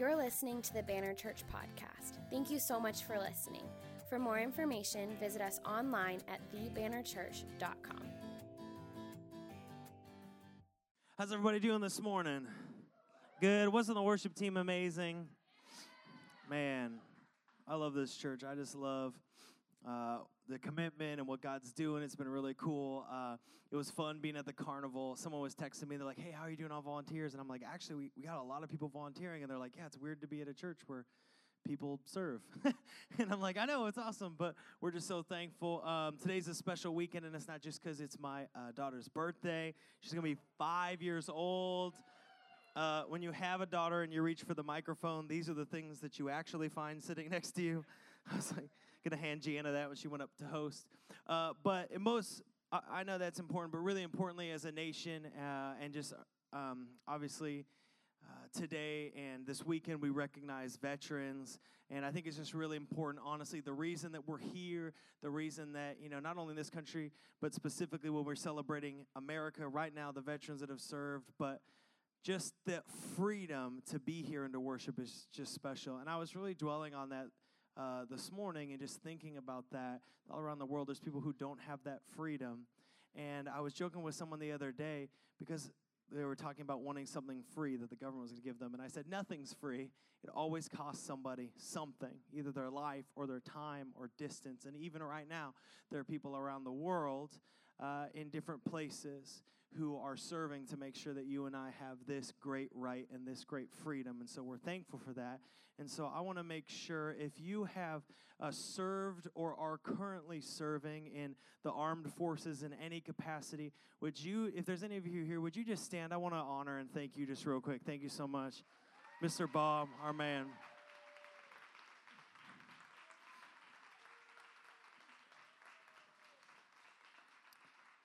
You're listening to the Banner Church podcast. Thank you so much for listening. For more information, visit us online at thebannerchurch.com. How's everybody doing this morning? Good. Wasn't the worship team amazing? Man, I love this church. I just love uh, the commitment and what God's doing. It's been really cool. Uh, it was fun being at the carnival. Someone was texting me. They're like, hey, how are you doing on volunteers? And I'm like, actually, we, we got a lot of people volunteering. And they're like, yeah, it's weird to be at a church where people serve. and I'm like, I know, it's awesome, but we're just so thankful. Um, today's a special weekend, and it's not just because it's my uh, daughter's birthday. She's going to be five years old. Uh, when you have a daughter and you reach for the microphone, these are the things that you actually find sitting next to you. I was like, gonna hand Gianna that when she went up to host. Uh, but most, I, I, know that's important, but really importantly, as a nation, uh, and just um, obviously uh, today and this weekend, we recognize veterans, and I think it's just really important. Honestly, the reason that we're here, the reason that you know, not only in this country, but specifically when we're celebrating America right now, the veterans that have served, but just the freedom to be here and to worship is just special. And I was really dwelling on that uh, this morning and just thinking about that. All around the world, there's people who don't have that freedom. And I was joking with someone the other day because they were talking about wanting something free that the government was going to give them. And I said, nothing's free. It always costs somebody something, either their life or their time or distance. And even right now, there are people around the world uh, in different places who are serving to make sure that you and I have this great right and this great freedom. And so we're thankful for that. And so I want to make sure if you have uh, served or are currently serving in the armed forces in any capacity, would you, if there's any of you here, would you just stand? I want to honor and thank you just real quick. Thank you so much, Mr. Bob, our man.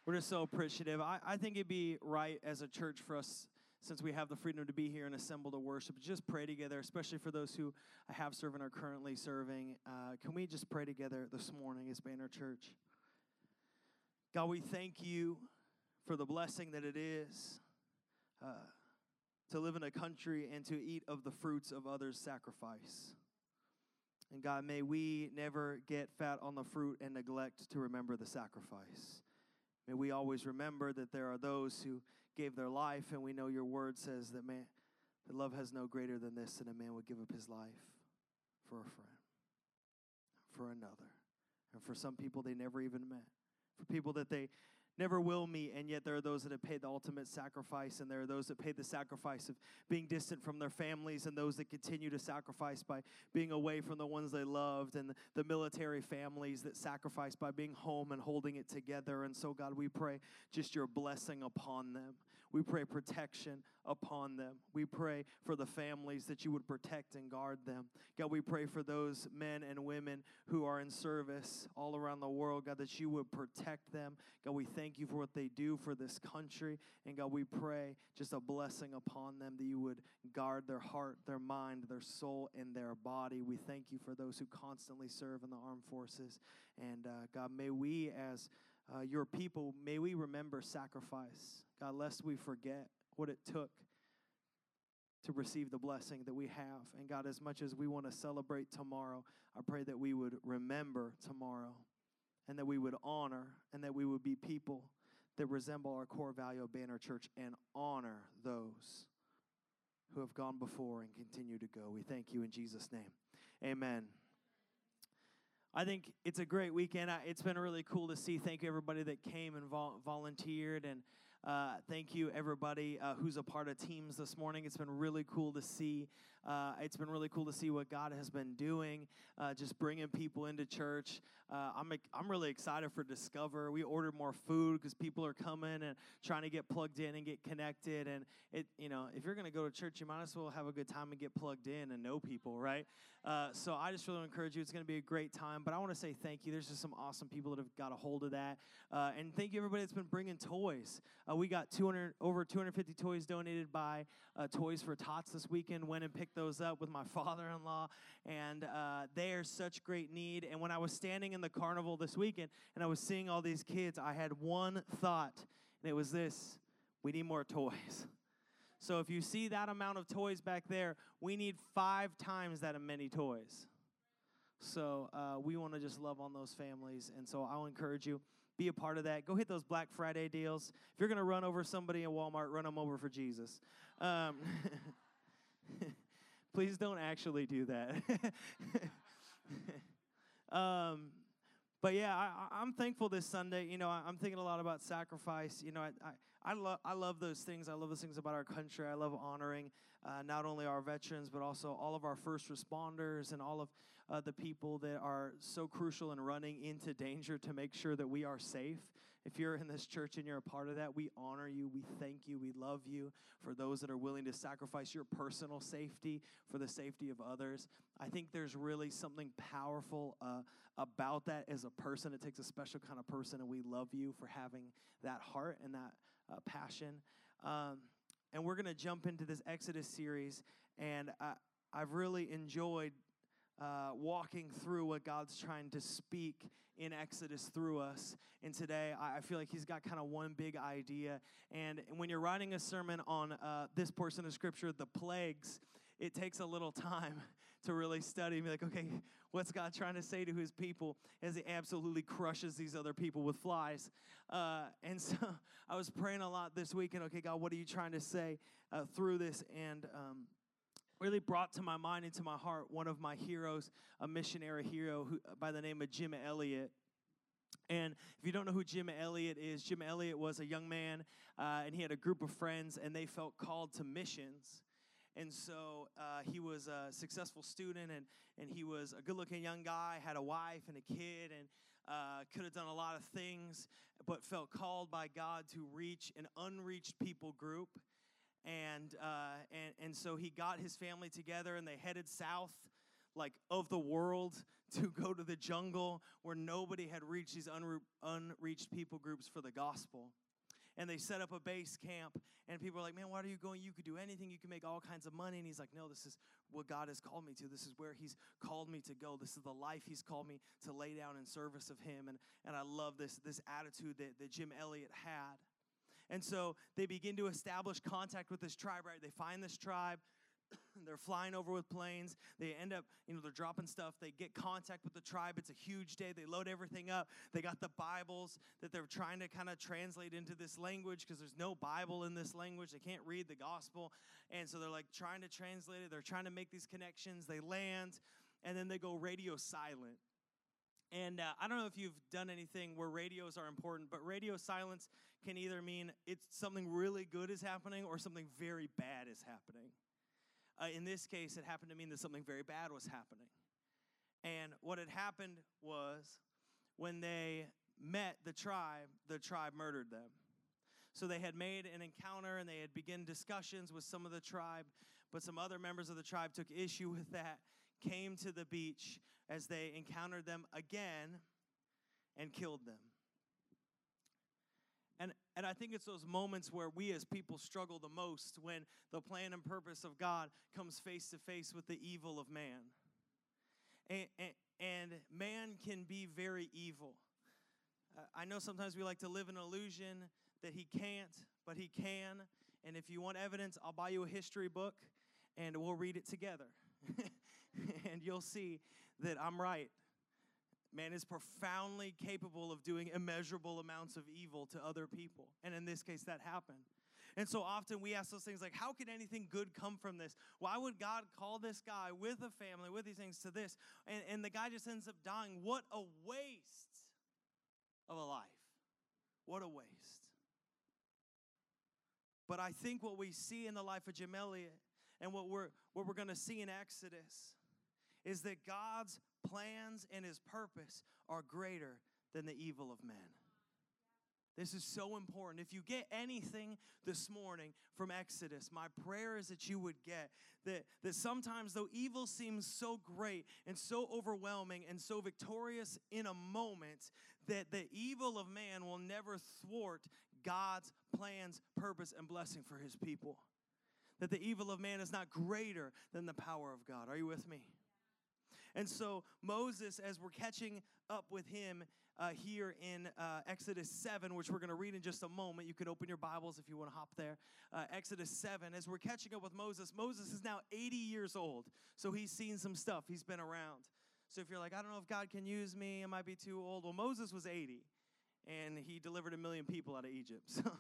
We're just so appreciative. I, I think it'd be right as a church for us, since we have the freedom to be here and assemble to worship, just pray together, especially for those who have served and are currently serving. Uh, can we just pray together this morning as Banner Church? God, we thank you for the blessing that it is uh, to live in a country and to eat of the fruits of others' sacrifice. And God, may we never get fat on the fruit and neglect to remember the sacrifice. May we always remember that there are those who gave their life, and we know your word says that man, that love has no greater than this, and a man would give up his life for a friend, for another, and for some people they never even met, for people that they never will meet, and yet there are those that have paid the ultimate sacrifice, and there are those that paid the sacrifice of being distant from their families, and those that continue to sacrifice by being away from the ones they loved, and the military families that sacrifice by being home and holding it together. And so, God, we pray just your blessing upon them. We pray protection upon them. We pray for the families that you would protect and guard them. God, we pray for those men and women who are in service all around the world, God, that you would protect them. God, we thank you for what they do for this country. And God, we pray just a blessing upon them that you would guard their heart, their mind, their soul, and their body. We thank you for those who constantly serve in the armed forces. And uh, God, may we as uh, your people, may we remember sacrifice. God, lest we forget what it took to receive the blessing that we have. And God, as much as we want to celebrate tomorrow, I pray that we would remember tomorrow and that we would honor and that we would be people that resemble our core value of Banner Church and honor those who have gone before and continue to go. We thank you in Jesus' name. Amen. I think it's a great weekend. It's been really cool to see. Thank you, everybody that came and vol- volunteered. And uh, thank you, everybody uh, who's a part of teams this morning. It's been really cool to see. Uh, it's been really cool to see what God has been doing, uh, just bringing people into church. Uh, I'm, I'm really excited for Discover. We ordered more food because people are coming and trying to get plugged in and get connected. And it, you know, if you're going to go to church, you might as well have a good time and get plugged in and know people, right? Uh, so I just really encourage you. It's going to be a great time. But I want to say thank you. There's just some awesome people that have got a hold of that. Uh, and thank you everybody that's been bringing toys. Uh, we got 200 over 250 toys donated by Toys for Tots this weekend. Went and picked those up with my father-in-law, and uh, they are such great need. And when I was standing in the carnival this weekend and I was seeing all these kids, I had one thought, and it was this: we need more toys. So if you see that amount of toys back there, we need five times that many toys. So uh, we want to just love on those families. And so I'll encourage you, be a part of that. Go hit those Black Friday deals. If you're going to run over somebody in Walmart, run them over for Jesus. Um, please don't actually do that. um, but yeah, I, am thankful this Sunday. You know, I, am thinking a lot about sacrifice. You know, I, I, I, love I love those things. I love those things about our country. I love honoring uh, not only our veterans, but also all of our first responders and all of uh, the people that are so crucial in running into danger to make sure that we are safe. If you're in this church and you're a part of that, we honor you, we thank you, we love you for those that are willing to sacrifice your personal safety for the safety of others. I think there's really something powerful uh, about that as a person. It takes a special kind of person, and we love you for having that heart and that uh, passion. Um, and we're going to jump into this Exodus series, and I, I've really enjoyed uh, walking through what God's trying to speak in Exodus through us. And today, I feel like He's got kind of one big idea. And when you're writing a sermon on uh, this portion of Scripture, the plagues, it takes a little time to really study and be like, okay, what's God trying to say to His people as He absolutely crushes these other people with flies? Uh, and so I was praying a lot this weekend. Okay, God, what are you trying to say uh, through this? And um, really brought to my mind into my heart one of my heroes, a missionary hero who, by the name of Jim Elliot. And if you don't know who Jim Elliot is, Jim Elliot was a young man uh, and he had a group of friends and they felt called to missions. And so uh, he was a successful student and, and he was a good looking young guy, had a wife and a kid, and uh, could have done a lot of things, but felt called by God to reach an unreached people group and uh, and and so he got his family together and they headed south like of the world to go to the jungle where nobody had reached these unre- unreached people groups for the gospel. And they set up a base camp and people are like man why are you going? You could do anything. You can make all kinds of money. And he's like no this is what god has called me to. This is where he's called me to go. This is the life he's called me to lay down in service of him. And, and i love this this attitude that, that jim elliot had and so they begin to establish contact with this tribe, right? They find this tribe. they're flying over with planes. They end up, you know, they're dropping stuff. They get contact with the tribe. It's a huge day. They load everything up. They got the Bibles that they're trying to kind of translate into this language because there's no Bible in this language. They can't read the gospel. And so they're like trying to translate it. They're trying to make these connections. They land and then they go radio silent. And uh, I don't know if you've done anything where radios are important, but radio silence can either mean it's something really good is happening or something very bad is happening. Uh, in this case, it happened to mean that something very bad was happening. And what had happened was when they met the tribe, the tribe murdered them. So they had made an encounter and they had begun discussions with some of the tribe, but some other members of the tribe took issue with that, came to the beach as they encountered them again and killed them. And, and I think it's those moments where we as people struggle the most when the plan and purpose of God comes face to face with the evil of man. And, and, and man can be very evil. Uh, I know sometimes we like to live an illusion that he can't, but he can. And if you want evidence, I'll buy you a history book and we'll read it together. and you'll see that I'm right. Man is profoundly capable of doing immeasurable amounts of evil to other people. And in this case, that happened. And so often we ask those things like, how could anything good come from this? Why would God call this guy with a family, with these things to this? And, and the guy just ends up dying. What a waste of a life. What a waste. But I think what we see in the life of Jim Elliot and what we're, what we're going to see in Exodus is that God's plans and his purpose are greater than the evil of men. This is so important. If you get anything this morning from Exodus, my prayer is that you would get that, that sometimes, though evil seems so great and so overwhelming and so victorious in a moment, that the evil of man will never thwart God's plans, purpose, and blessing for his people. That the evil of man is not greater than the power of God. Are you with me? And so Moses, as we're catching up with him, uh, here in uh, Exodus 7, which we're going to read in just a moment. You can open your Bibles if you want to hop there. Uh, Exodus 7, as we're catching up with Moses, Moses is now 80 years old, so he's seen some stuff, he's been around. So if you're like, I don't know if God can use me, I might be too old. Well, Moses was 80, and he delivered a million people out of Egypt. So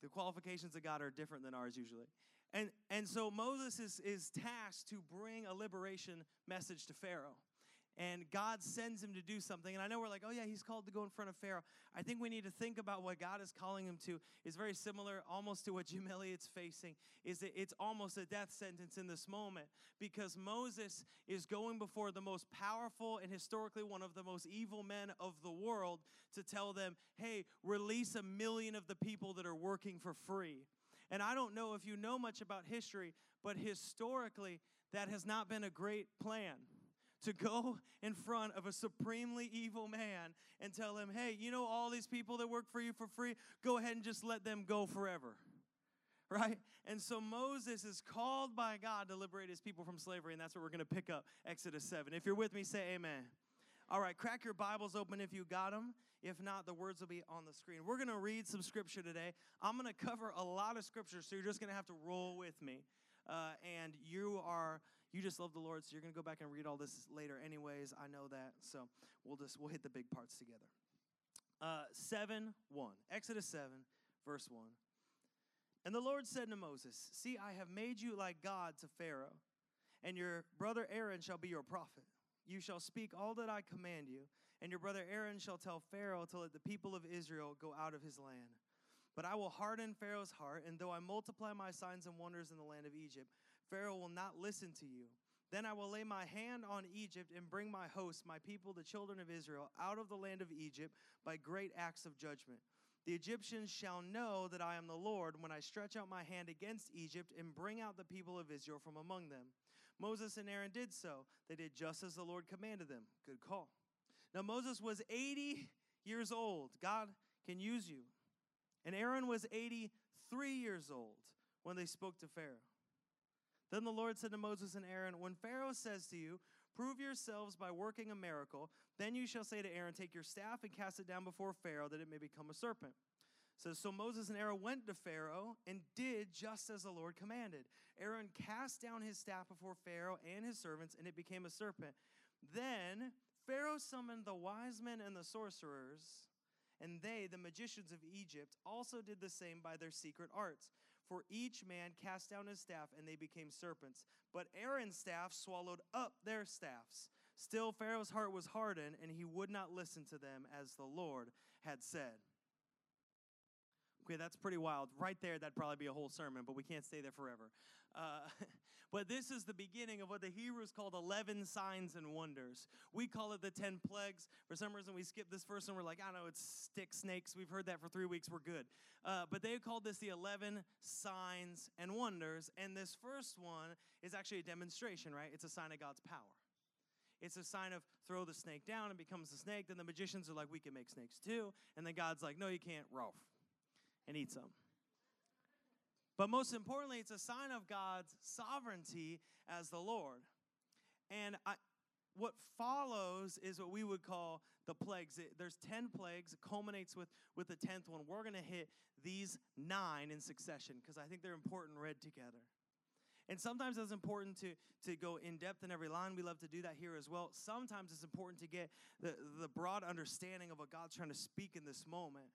the qualifications of God are different than ours usually. And, and so Moses is, is tasked to bring a liberation message to Pharaoh and God sends him to do something. And I know we're like, oh, yeah, he's called to go in front of Pharaoh. I think we need to think about what God is calling him to is very similar almost to what Jim Elliot's facing, is that it's almost a death sentence in this moment because Moses is going before the most powerful and historically one of the most evil men of the world to tell them, hey, release a million of the people that are working for free. And I don't know if you know much about history, but historically, that has not been a great plan to go in front of a supremely evil man and tell him, hey, you know, all these people that work for you for free, go ahead and just let them go forever. Right? And so Moses is called by God to liberate his people from slavery, and that's what we're going to pick up Exodus 7. If you're with me, say amen. All right, crack your Bibles open if you got them. If not, the words will be on the screen. We're going to read some scripture today. I'm going to cover a lot of scripture, so you're just going to have to roll with me. Uh, and you are you just love the Lord, so you're going to go back and read all this later, anyways. I know that. So we'll just we'll hit the big parts together. Uh, 7 1. Exodus 7, verse 1. And the Lord said to Moses, See, I have made you like God to Pharaoh, and your brother Aaron shall be your prophet. You shall speak all that I command you, and your brother Aaron shall tell Pharaoh to let the people of Israel go out of his land. But I will harden Pharaoh's heart, and though I multiply my signs and wonders in the land of Egypt, Pharaoh will not listen to you. Then I will lay my hand on Egypt and bring my hosts, my people, the children of Israel, out of the land of Egypt by great acts of judgment. The Egyptians shall know that I am the Lord when I stretch out my hand against Egypt and bring out the people of Israel from among them. Moses and Aaron did so. They did just as the Lord commanded them. Good call. Now, Moses was 80 years old. God can use you. And Aaron was 83 years old when they spoke to Pharaoh. Then the Lord said to Moses and Aaron, When Pharaoh says to you, Prove yourselves by working a miracle, then you shall say to Aaron, Take your staff and cast it down before Pharaoh, that it may become a serpent. So, so Moses and Aaron went to Pharaoh and did just as the Lord commanded. Aaron cast down his staff before Pharaoh and his servants, and it became a serpent. Then Pharaoh summoned the wise men and the sorcerers, and they, the magicians of Egypt, also did the same by their secret arts. For each man cast down his staff, and they became serpents. But Aaron's staff swallowed up their staffs. Still, Pharaoh's heart was hardened, and he would not listen to them as the Lord had said. Okay, that's pretty wild. Right there, that'd probably be a whole sermon, but we can't stay there forever. Uh, But this is the beginning of what the Hebrews called 11 signs and wonders. We call it the 10 plagues. For some reason, we skip this first one. We're like, I know, it's stick snakes. We've heard that for three weeks. We're good. Uh, but they called this the 11 signs and wonders. And this first one is actually a demonstration, right? It's a sign of God's power. It's a sign of throw the snake down and becomes a snake. Then the magicians are like, we can make snakes too. And then God's like, no, you can't, Rolf, and eat some. But most importantly, it's a sign of God's sovereignty as the Lord. And I, what follows is what we would call the plagues. It, there's 10 plagues, it culminates with, with the 10th one. We're going to hit these nine in succession because I think they're important read together. And sometimes it's important to, to go in depth in every line. We love to do that here as well. Sometimes it's important to get the, the broad understanding of what God's trying to speak in this moment.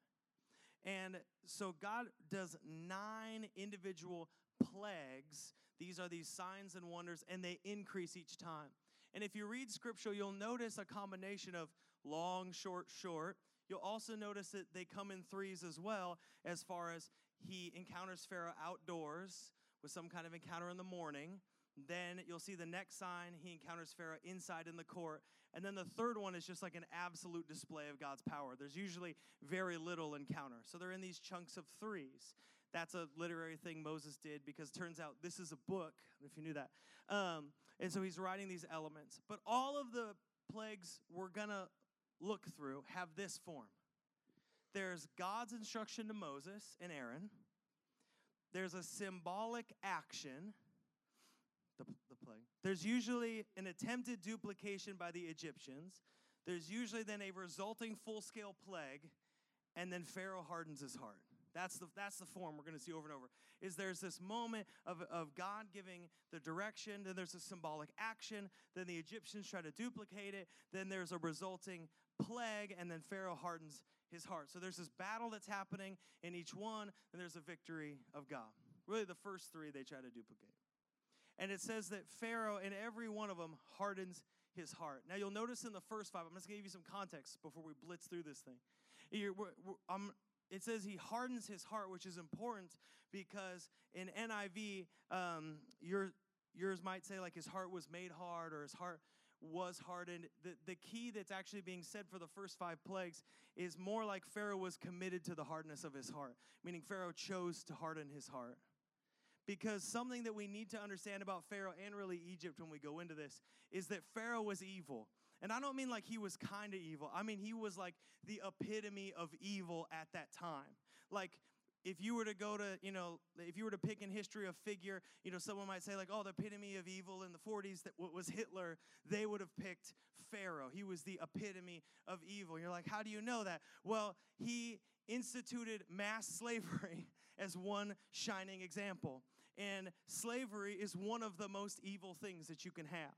And so God does nine individual plagues. These are these signs and wonders, and they increase each time. And if you read scripture, you'll notice a combination of long, short, short. You'll also notice that they come in threes as well, as far as he encounters Pharaoh outdoors with some kind of encounter in the morning. Then you'll see the next sign, he encounters Pharaoh inside in the court. And then the third one is just like an absolute display of God's power. There's usually very little encounter. So they're in these chunks of threes. That's a literary thing Moses did because turns out this is a book, if you knew that. Um, and so he's writing these elements. But all of the plagues we're going to look through have this form there's God's instruction to Moses and Aaron, there's a symbolic action There's usually an attempted duplication by the Egyptians. there's usually then a resulting full scale plague, and then Pharaoh hardens his heart. That's the, that's the form we're going to see over and over. Is there's this moment of, of God giving the direction, then there's a symbolic action, then the Egyptians try to duplicate it, then there's a resulting plague, and then Pharaoh hardens his heart. So there's this battle that's happening in each one, and there's a victory of God. Really, the first three they try to duplicate. And it says that Pharaoh, and every one of them, hardens his heart. Now, you'll notice in the first five, I'm just going to give you some context before we blitz through this thing. We're, it says he hardens his heart, which is important because in NIV, um, your, yours might say like his heart was made hard or his heart was hardened. The, the key that's actually being said for the first five plagues is more like Pharaoh was committed to the hardness of his heart, meaning Pharaoh chose to harden his heart. Because something that we need to understand about Pharaoh and really Egypt when we go into this is that Pharaoh was evil. And I don't mean like he was kind of evil. I mean he was like the epitome of evil at that time. Like if you were to go to, you know, if you were to pick in history a figure, you know, someone might say like, oh, the epitome of evil in the 40s that was Hitler, they would have picked Pharaoh. He was the epitome of evil. You're like, how do you know that? Well, he instituted mass slavery as one shining example. And slavery is one of the most evil things that you can have.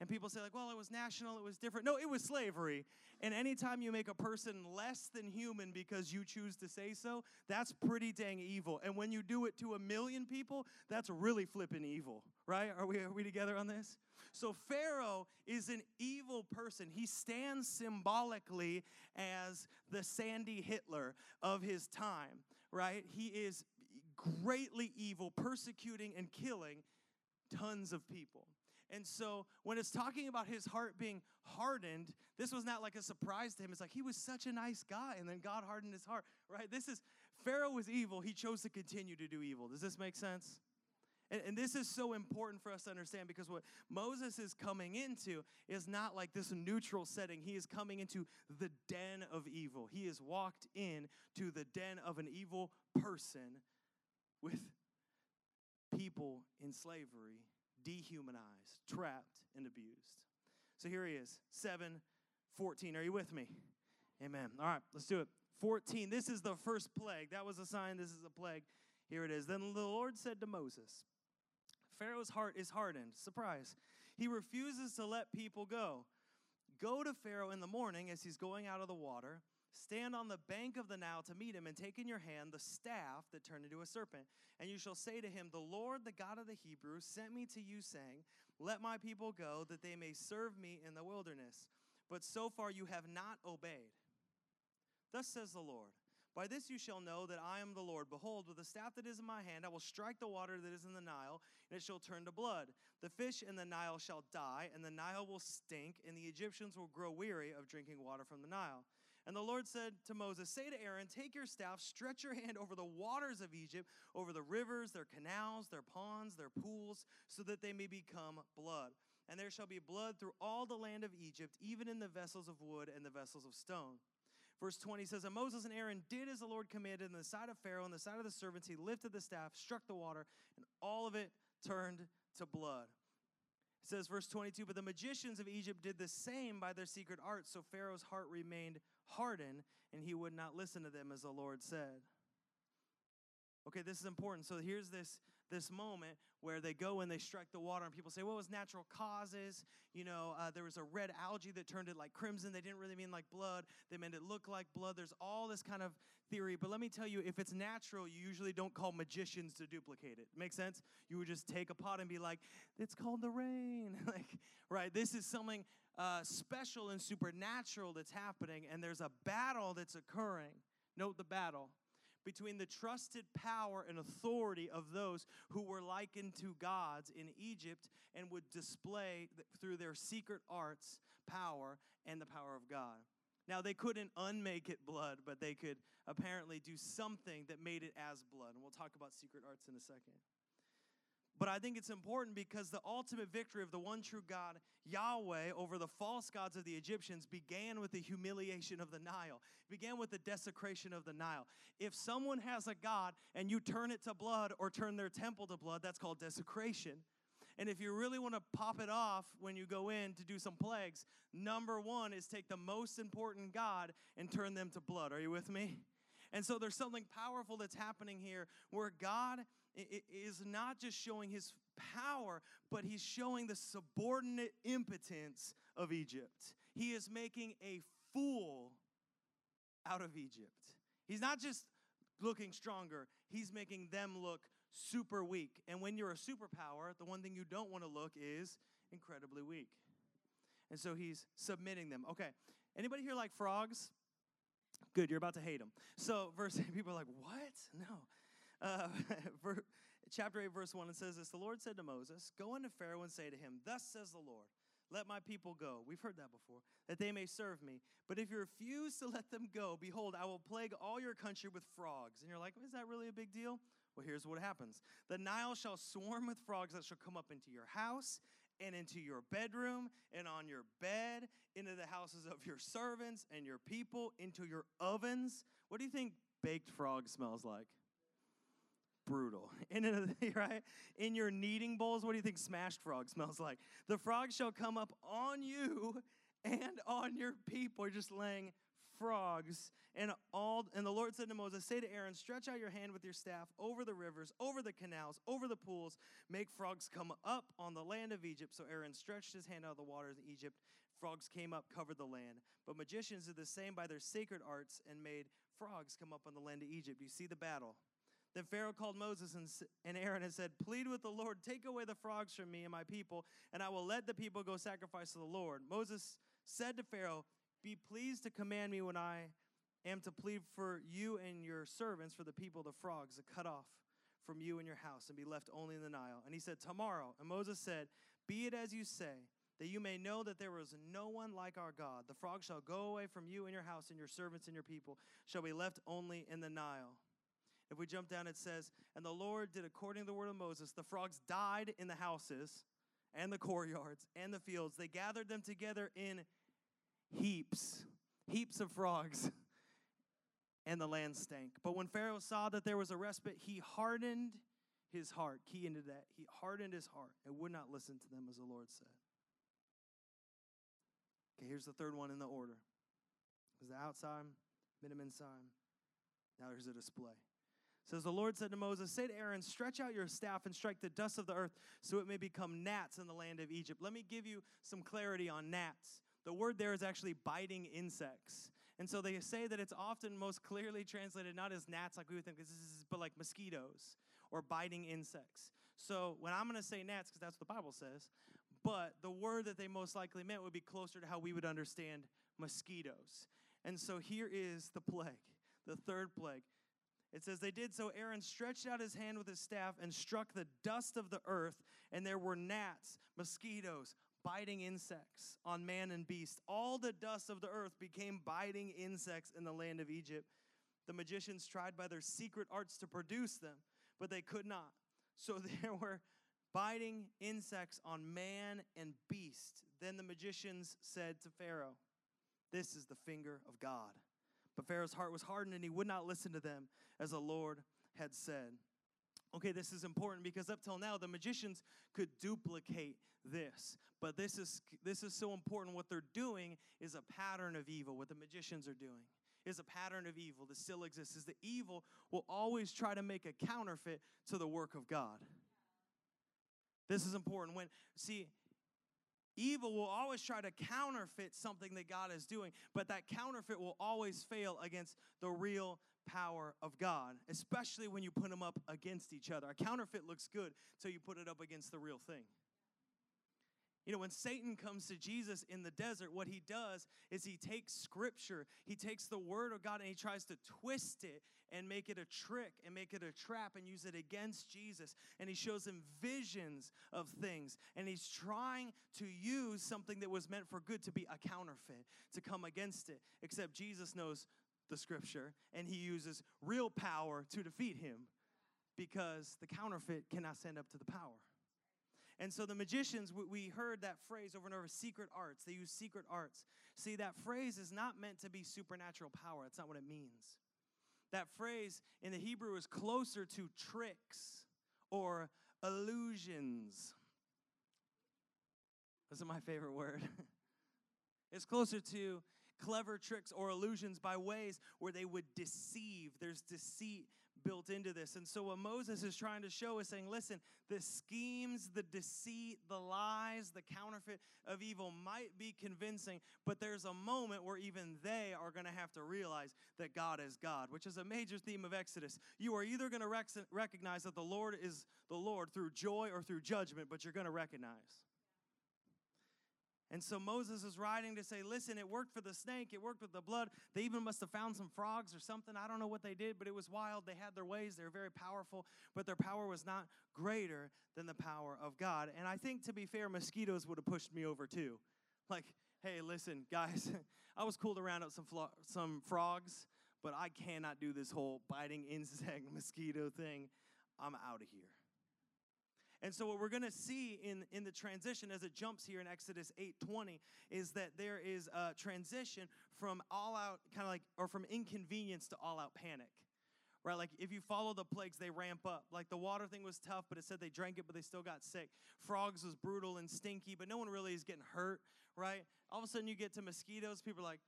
And people say, like, well, it was national, it was different. No, it was slavery. And anytime you make a person less than human because you choose to say so, that's pretty dang evil. And when you do it to a million people, that's really flipping evil, right? Are we, are we together on this? So Pharaoh is an evil person. He stands symbolically as the Sandy Hitler of his time, right? He is greatly evil, persecuting and killing tons of people. And so when it's talking about his heart being hardened, this was not like a surprise to him. It's like he was such a nice guy, and then God hardened his heart, right? This is Pharaoh was evil. He chose to continue to do evil. Does this make sense? And, and, this is so important for us to understand because what Moses is coming into is not like this neutral setting. He is coming into the den of evil. He has walked in to the den of an evil person with people in slavery, dehumanized, trapped, and abused. So here he is, 7 14. Are you with me? Amen. All right, let's do it. 14. This is the first plague. That was a sign. This is a plague. Here it is. Then the Lord said to Moses, Pharaoh's heart is hardened. Surprise. He refuses to let people go. Go to Pharaoh in the morning as he's going out of the water Stand on the bank of the Nile to meet him, and take in your hand the staff that turned into a serpent. And you shall say to him, The Lord, the God of the Hebrews, sent me to you, saying, Let my people go, that they may serve me in the wilderness. But so far you have not obeyed. Thus says the Lord. By this you shall know that I am the Lord. Behold, with the staff that is in my hand, I will strike the water that is in the Nile, and it shall turn to blood. The fish in the Nile shall die, and the Nile will stink, and the Egyptians will grow weary of drinking water from the Nile. And the Lord said to Moses, Say to Aaron, Take your staff, stretch your hand over the waters of Egypt, over the rivers, their canals, their ponds, their pools, so that they may become blood. And there shall be blood through all the land of Egypt, even in the vessels of wood and the vessels of stone. Verse 20 says, And Moses and Aaron did as the Lord commanded, in the sight of Pharaoh and the sight of the servants, he lifted the staff, struck the water, and all of it turned to blood. It says, verse 22, But the magicians of Egypt did the same by their secret arts, so Pharaoh's heart remained hardened, and he would not listen to them as the Lord said. Okay, this is important. So here's this this moment where they go and they strike the water, and people say, "Well, it was natural causes." You know, uh, there was a red algae that turned it like crimson. They didn't really mean like blood; they meant it look like blood. There's all this kind of theory, but let me tell you, if it's natural, you usually don't call magicians to duplicate it. Make sense? You would just take a pot and be like, "It's called the rain," like right. This is something uh, special and supernatural that's happening, and there's a battle that's occurring. Note the battle between the trusted power and authority of those who were likened to gods in Egypt and would display through their secret arts power and the power of God. Now, they couldn't unmake it blood, but they could apparently do something that made it as blood. And we'll talk about secret arts in a second. But I think it's important because the ultimate victory of the one true God, Yahweh, over the false gods of the Egyptians began with the humiliation of the Nile, began with the desecration of the Nile. If someone has a God and you turn it to blood or turn their temple to blood, that's called desecration. And if you really want to pop it off when you go in to do some plagues, number one is take the most important God and turn them to blood. Are you with me? And so there's something powerful that's happening here where God is not just showing his power, but he's showing the subordinate impotence of Egypt. He is making a fool out of Egypt. He's not just looking stronger, he's making them look super weak. And when you're a superpower, the one thing you don't want to look is incredibly weak. And so he's submitting them. Okay. Anybody here like frogs? Good, you're about to hate them. So, verse people are like, "What? No." Uh, chapter 8 verse 1 it says this, "The Lord said to Moses, "Go unto Pharaoh and say to him, Thus says the Lord, let my people go. We've heard that before, that they may serve me. But if you refuse to let them go, behold, I will plague all your country with frogs. And you're like, is that really a big deal? Well, here's what happens The Nile shall swarm with frogs that shall come up into your house and into your bedroom and on your bed, into the houses of your servants and your people, into your ovens. What do you think baked frog smells like? Brutal. In right? In your kneading bowls, what do you think smashed frog smells like? The frog shall come up on you and on your people. You're just laying frogs. And all and the Lord said to Moses, Say to Aaron, stretch out your hand with your staff over the rivers, over the canals, over the pools, make frogs come up on the land of Egypt. So Aaron stretched his hand out of the waters of Egypt. Frogs came up, covered the land. But magicians did the same by their sacred arts and made frogs come up on the land of Egypt. You see the battle. Then Pharaoh called Moses and Aaron and said, Plead with the Lord, take away the frogs from me and my people, and I will let the people go sacrifice to the Lord. Moses said to Pharaoh, Be pleased to command me when I am to plead for you and your servants, for the people, the frogs, to cut off from you and your house and be left only in the Nile. And he said, Tomorrow. And Moses said, Be it as you say, that you may know that there was no one like our God. The frogs shall go away from you and your house, and your servants and your people shall be left only in the Nile. If we jump down, it says, And the Lord did according to the word of Moses. The frogs died in the houses and the courtyards and the fields. They gathered them together in heaps, heaps of frogs, and the land stank. But when Pharaoh saw that there was a respite, he hardened his heart. Key into that. He hardened his heart and would not listen to them, as the Lord said. Okay, here's the third one in the order. It was the outside, minimum sign. Now there's a display says the Lord said to Moses, Say to Aaron, stretch out your staff and strike the dust of the earth so it may become gnats in the land of Egypt. Let me give you some clarity on gnats. The word there is actually biting insects. And so they say that it's often most clearly translated not as gnats like we would think, this is but like mosquitoes or biting insects. So when I'm going to say gnats, because that's what the Bible says, but the word that they most likely meant would be closer to how we would understand mosquitoes. And so here is the plague, the third plague. It says, They did so. Aaron stretched out his hand with his staff and struck the dust of the earth, and there were gnats, mosquitoes, biting insects on man and beast. All the dust of the earth became biting insects in the land of Egypt. The magicians tried by their secret arts to produce them, but they could not. So there were biting insects on man and beast. Then the magicians said to Pharaoh, This is the finger of God. But Pharaoh's heart was hardened and he would not listen to them as the Lord had said. Okay, this is important because up till now the magicians could duplicate this. But this is this is so important what they're doing is a pattern of evil. What the magicians are doing is a pattern of evil that still exists. Is the evil will always try to make a counterfeit to the work of God. This is important when see Evil will always try to counterfeit something that God is doing, but that counterfeit will always fail against the real power of God, especially when you put them up against each other. A counterfeit looks good until you put it up against the real thing. You know, when Satan comes to Jesus in the desert, what he does is he takes scripture, he takes the word of God, and he tries to twist it and make it a trick and make it a trap and use it against Jesus. And he shows him visions of things. And he's trying to use something that was meant for good to be a counterfeit, to come against it. Except Jesus knows the scripture and he uses real power to defeat him because the counterfeit cannot stand up to the power. And so the magicians, we heard that phrase over and over secret arts. They use secret arts. See, that phrase is not meant to be supernatural power. That's not what it means. That phrase in the Hebrew is closer to tricks or illusions. This is my favorite word. it's closer to clever tricks or illusions by ways where they would deceive. There's deceit built into this. And so, what Moses is trying to show is saying, listen, the schemes, the deceit, the lies, the counterfeit of evil might be convincing, but there's a moment where even they are going to have to realize that God is God, which is a major theme of Exodus. You are either going to rec- recognize that the Lord is the Lord through joy or through judgment, but you're going to recognize. And so Moses is writing to say, listen, it worked for the snake, it worked with the blood. They even must have found some frogs or something. I don't know what they did, but it was wild. They had their ways, they were very powerful, but their power was not greater than the power of God. And I think, to be fair, mosquitoes would have pushed me over too. Like, hey, listen, guys, I was cool to round up some, flo- some frogs, but I cannot do this whole biting insect mosquito thing. I'm out of here. And so what we're going to see in, in the transition as it jumps here in Exodus 8:20 is that there is a transition from all out kind of like or from inconvenience to all out panic. Right? Like if you follow the plagues, they ramp up. Like the water thing was tough, but it said they drank it, but they still got sick. Frogs was brutal and stinky, but no one really is getting hurt, right? All of a sudden you get to mosquitoes, people are like,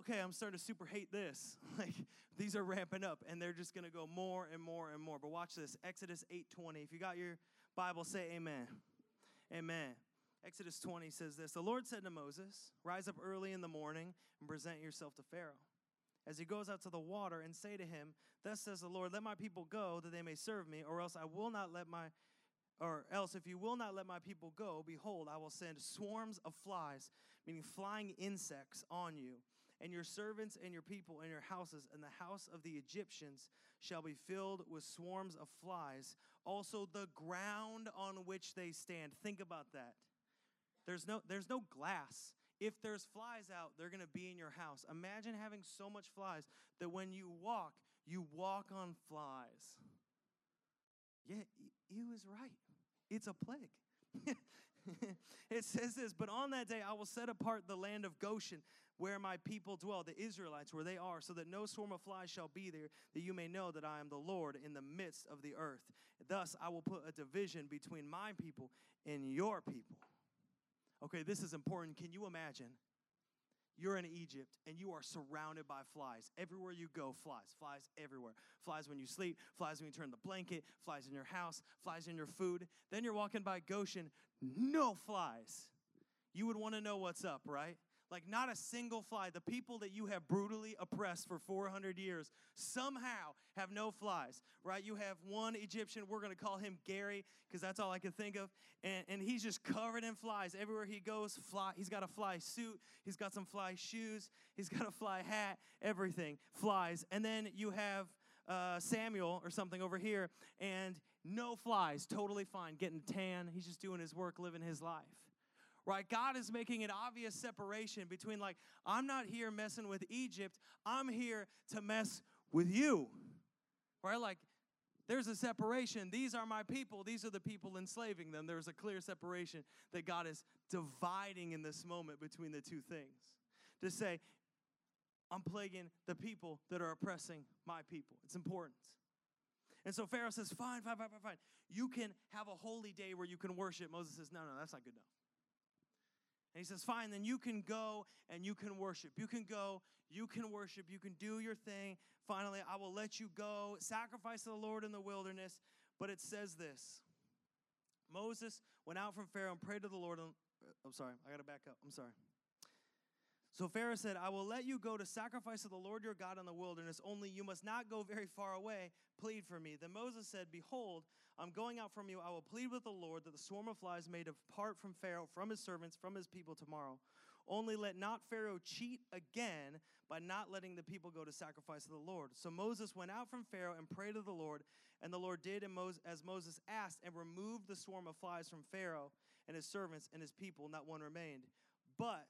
okay, I'm starting to super hate this. Like these are ramping up and they're just going to go more and more and more. But watch this. Exodus 8:20. If you got your Bible, say amen. Amen. Exodus 20 says this The Lord said to Moses, Rise up early in the morning and present yourself to Pharaoh. As he goes out to the water, and say to him, Thus says the Lord, Let my people go, that they may serve me, or else I will not let my or else if you will not let my people go, behold, I will send swarms of flies, meaning flying insects, on you and your servants and your people and your houses and the house of the Egyptians shall be filled with swarms of flies. Also, the ground on which they stand. Think about that. There's no, there's no glass. If there's flies out, they're going to be in your house. Imagine having so much flies that when you walk, you walk on flies. Yeah, he was right. It's a plague. it says this, but on that day I will set apart the land of Goshen where my people dwell, the Israelites, where they are, so that no swarm of flies shall be there, that you may know that I am the Lord in the midst of the earth. Thus I will put a division between my people and your people. Okay, this is important. Can you imagine? You're in Egypt and you are surrounded by flies. Everywhere you go, flies, flies everywhere. Flies when you sleep, flies when you turn the blanket, flies in your house, flies in your food. Then you're walking by Goshen, no flies. You would want to know what's up, right? Like not a single fly. The people that you have brutally oppressed for 400 years somehow have no flies, right? You have one Egyptian, we're going to call him Gary because that's all I can think of, and, and he's just covered in flies. Everywhere he goes, fly. He's got a fly suit, he's got some fly shoes, he's got a fly hat, everything, flies. And then you have uh, Samuel or something over here, and no flies, totally fine, getting tan. He's just doing his work, living his life right? God is making an obvious separation between, like, I'm not here messing with Egypt, I'm here to mess with you, right? Like, there's a separation. These are my people. These are the people enslaving them. There's a clear separation that God is dividing in this moment between the two things. To say, I'm plaguing the people that are oppressing my people. It's important. And so Pharaoh says, Fine, fine, fine, fine, fine. You can have a holy day where you can worship. Moses says, No, no, that's not good enough. And he says, Fine, then you can go and you can worship. You can go, you can worship, you can do your thing. Finally, I will let you go, sacrifice to the Lord in the wilderness. But it says this Moses went out from Pharaoh and prayed to the Lord. Uh, I'm sorry, I got to back up. I'm sorry. So Pharaoh said, I will let you go to sacrifice to the Lord your God in the wilderness, only you must not go very far away. Plead for me. Then Moses said, Behold, I'm going out from you. I will plead with the Lord that the swarm of flies may depart from Pharaoh, from his servants, from his people tomorrow. Only let not Pharaoh cheat again by not letting the people go to sacrifice to the Lord. So Moses went out from Pharaoh and prayed to the Lord, and the Lord did as Moses asked and removed the swarm of flies from Pharaoh and his servants and his people. Not one remained. But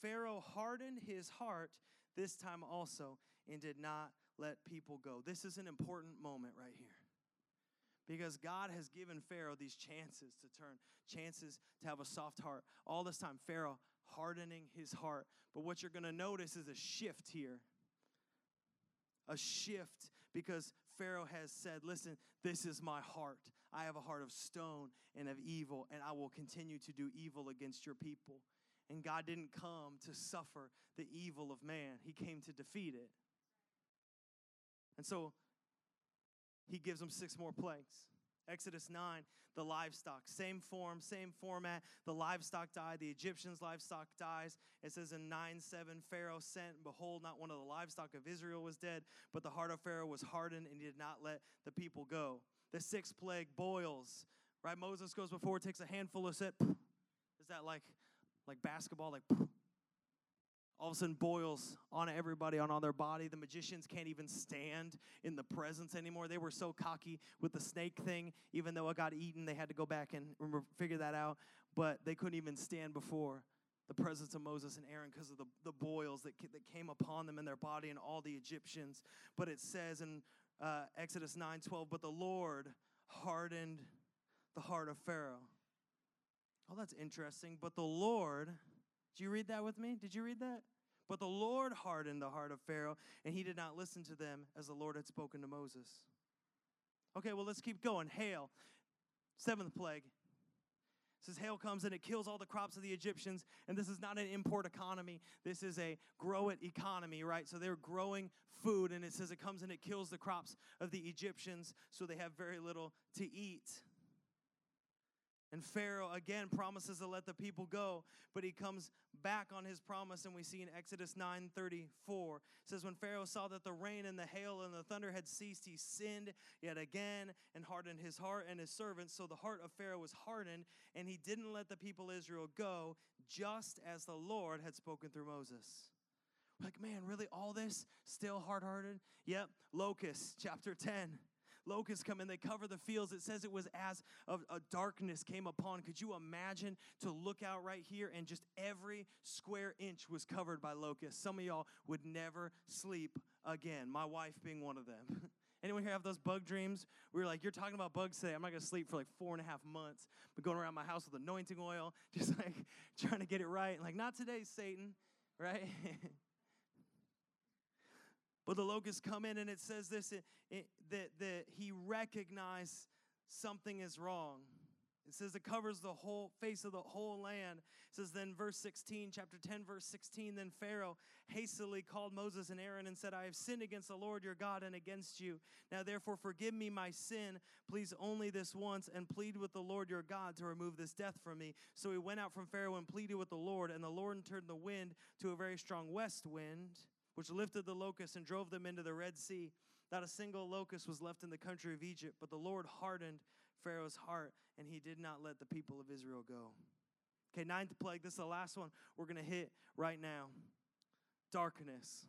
Pharaoh hardened his heart this time also and did not let people go. This is an important moment right here. Because God has given Pharaoh these chances to turn, chances to have a soft heart. All this time, Pharaoh hardening his heart. But what you're going to notice is a shift here. A shift because Pharaoh has said, Listen, this is my heart. I have a heart of stone and of evil, and I will continue to do evil against your people. And God didn't come to suffer the evil of man, He came to defeat it. And so He gives them six more plagues. Exodus 9, the livestock, same form, same format. The livestock died, the Egyptians' livestock dies. It says in 9 7, Pharaoh sent, and behold, not one of the livestock of Israel was dead, but the heart of Pharaoh was hardened, and he did not let the people go. The sixth plague, boils, right? Moses goes before, takes a handful of set. Is that like like basketball, like all of a sudden boils on everybody, on all their body. The magicians can't even stand in the presence anymore. They were so cocky with the snake thing. Even though it got eaten, they had to go back and figure that out. But they couldn't even stand before the presence of Moses and Aaron because of the, the boils that, that came upon them in their body and all the Egyptians. But it says in uh, Exodus 9 12, but the Lord hardened the heart of Pharaoh. Oh, that's interesting. But the Lord did you read that with me? Did you read that? But the Lord hardened the heart of Pharaoh, and he did not listen to them as the Lord had spoken to Moses. Okay, well, let's keep going. Hail, seventh plague. It says hail comes and it kills all the crops of the Egyptians. And this is not an import economy. This is a grow it economy, right? So they're growing food, and it says it comes and it kills the crops of the Egyptians, so they have very little to eat. And Pharaoh again promises to let the people go, but he comes back on his promise, and we see in Exodus 9:34 says, When Pharaoh saw that the rain and the hail and the thunder had ceased, he sinned yet again and hardened his heart and his servants. So the heart of Pharaoh was hardened, and he didn't let the people Israel go, just as the Lord had spoken through Moses. like, man, really all this still hard-hearted? Yep, locusts, chapter 10 locusts come and they cover the fields. It says it was as a, a darkness came upon. Could you imagine to look out right here and just every square inch was covered by locusts? Some of y'all would never sleep again, my wife being one of them. Anyone here have those bug dreams? We were like, you're talking about bugs today. I'm not gonna sleep for like four and a half months. But going around my house with anointing oil, just like trying to get it right. like, not today, Satan, right? But the locusts come in and it says this it, it, that, that he recognized something is wrong. It says it covers the whole face of the whole land. It says then, verse 16, chapter 10, verse 16, then Pharaoh hastily called Moses and Aaron and said, I have sinned against the Lord your God and against you. Now therefore forgive me my sin, please only this once, and plead with the Lord your God to remove this death from me. So he went out from Pharaoh and pleaded with the Lord, and the Lord turned the wind to a very strong west wind which lifted the locusts and drove them into the Red Sea. Not a single locust was left in the country of Egypt, but the Lord hardened Pharaoh's heart, and he did not let the people of Israel go. Okay, ninth plague. This is the last one we're going to hit right now darkness.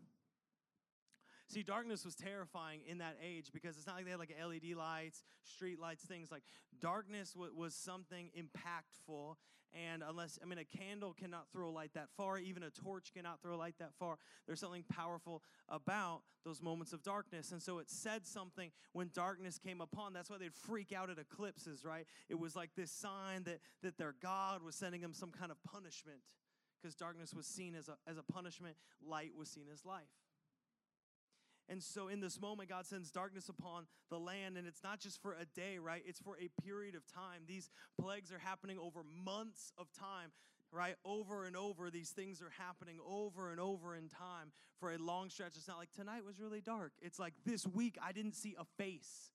See, darkness was terrifying in that age because it's not like they had like LED lights, street lights, things like darkness was something impactful. And unless, I mean, a candle cannot throw light that far, even a torch cannot throw light that far. There's something powerful about those moments of darkness. And so it said something when darkness came upon. That's why they'd freak out at eclipses, right? It was like this sign that, that their God was sending them some kind of punishment because darkness was seen as a, as a punishment, light was seen as life. And so in this moment, God sends darkness upon the land, and it's not just for a day, right? It's for a period of time. These plagues are happening over months of time, right? Over and over, these things are happening over and over in time for a long stretch. It's not like tonight was really dark. It's like this week, I didn't see a face.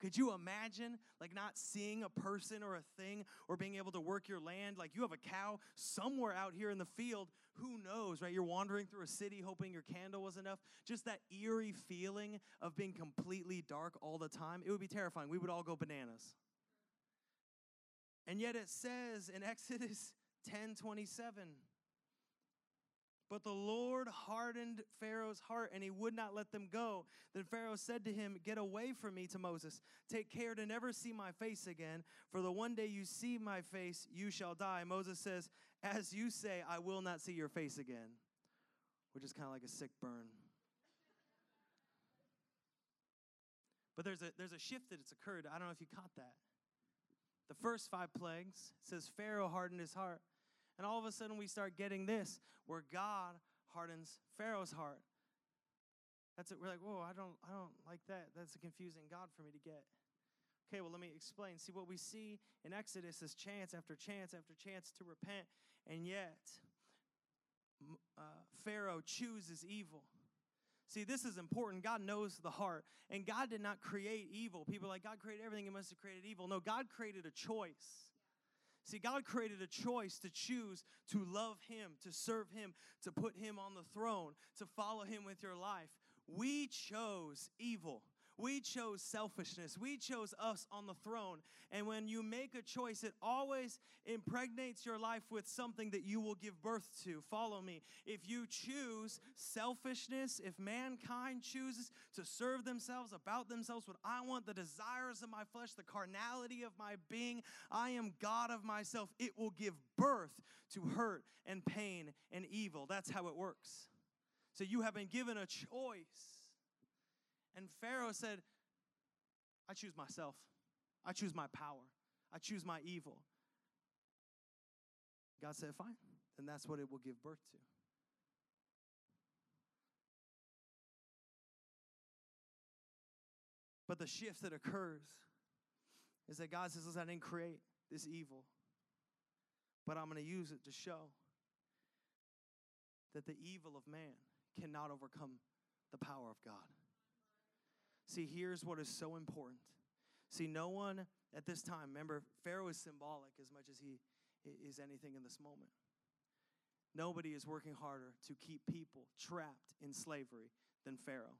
Could you imagine like not seeing a person or a thing or being able to work your land? Like you have a cow somewhere out here in the field, who knows, right? You're wandering through a city hoping your candle was enough. Just that eerie feeling of being completely dark all the time. It would be terrifying. We would all go bananas. And yet it says in Exodus 10 27, but the Lord hardened Pharaoh's heart, and he would not let them go. Then Pharaoh said to him, Get away from me to Moses. Take care to never see my face again, for the one day you see my face, you shall die. Moses says, As you say, I will not see your face again, which is kind of like a sick burn. But there's a, there's a shift that has occurred. I don't know if you caught that. The first five plagues says Pharaoh hardened his heart. And all of a sudden, we start getting this where God hardens Pharaoh's heart. That's it. We're like, whoa, I don't, I don't like that. That's a confusing God for me to get. Okay, well, let me explain. See, what we see in Exodus is chance after chance after chance to repent, and yet uh, Pharaoh chooses evil. See, this is important. God knows the heart, and God did not create evil. People are like, God created everything, He must have created evil. No, God created a choice. See, God created a choice to choose to love Him, to serve Him, to put Him on the throne, to follow Him with your life. We chose evil. We chose selfishness. We chose us on the throne. And when you make a choice, it always impregnates your life with something that you will give birth to. Follow me. If you choose selfishness, if mankind chooses to serve themselves, about themselves, what I want, the desires of my flesh, the carnality of my being, I am God of myself, it will give birth to hurt and pain and evil. That's how it works. So you have been given a choice. And Pharaoh said, I choose myself. I choose my power. I choose my evil. God said, Fine, then that's what it will give birth to. But the shift that occurs is that God says, Listen, I didn't create this evil, but I'm going to use it to show that the evil of man cannot overcome the power of God. See, here's what is so important. See, no one at this time, remember, Pharaoh is symbolic as much as he is anything in this moment. Nobody is working harder to keep people trapped in slavery than Pharaoh.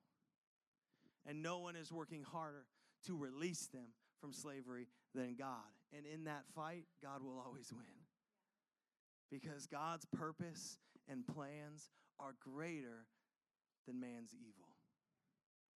And no one is working harder to release them from slavery than God. And in that fight, God will always win. Because God's purpose and plans are greater than man's evil.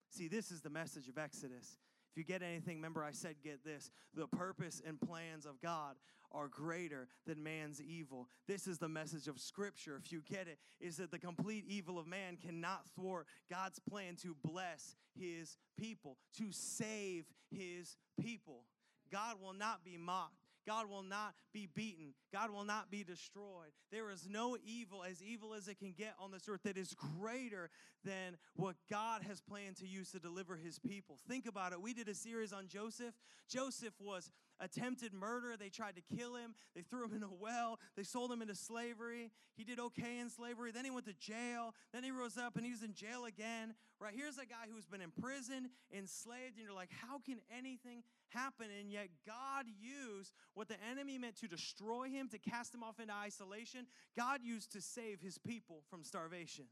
See, this is the message of Exodus. If you get anything, remember I said, get this. The purpose and plans of God are greater than man's evil. This is the message of Scripture, if you get it, is that the complete evil of man cannot thwart God's plan to bless his people, to save his people. God will not be mocked. God will not be beaten. God will not be destroyed. There is no evil, as evil as it can get on this earth, that is greater than what God has planned to use to deliver his people. Think about it. We did a series on Joseph. Joseph was attempted murder. They tried to kill him. They threw him in a well. They sold him into slavery. He did okay in slavery. Then he went to jail. Then he rose up and he was in jail again. Right? Here's a guy who's been imprisoned, enslaved, and you're like, how can anything happen? And yet God used what the enemy meant to destroy him, to cast him off into isolation, God used to save his people from starvation.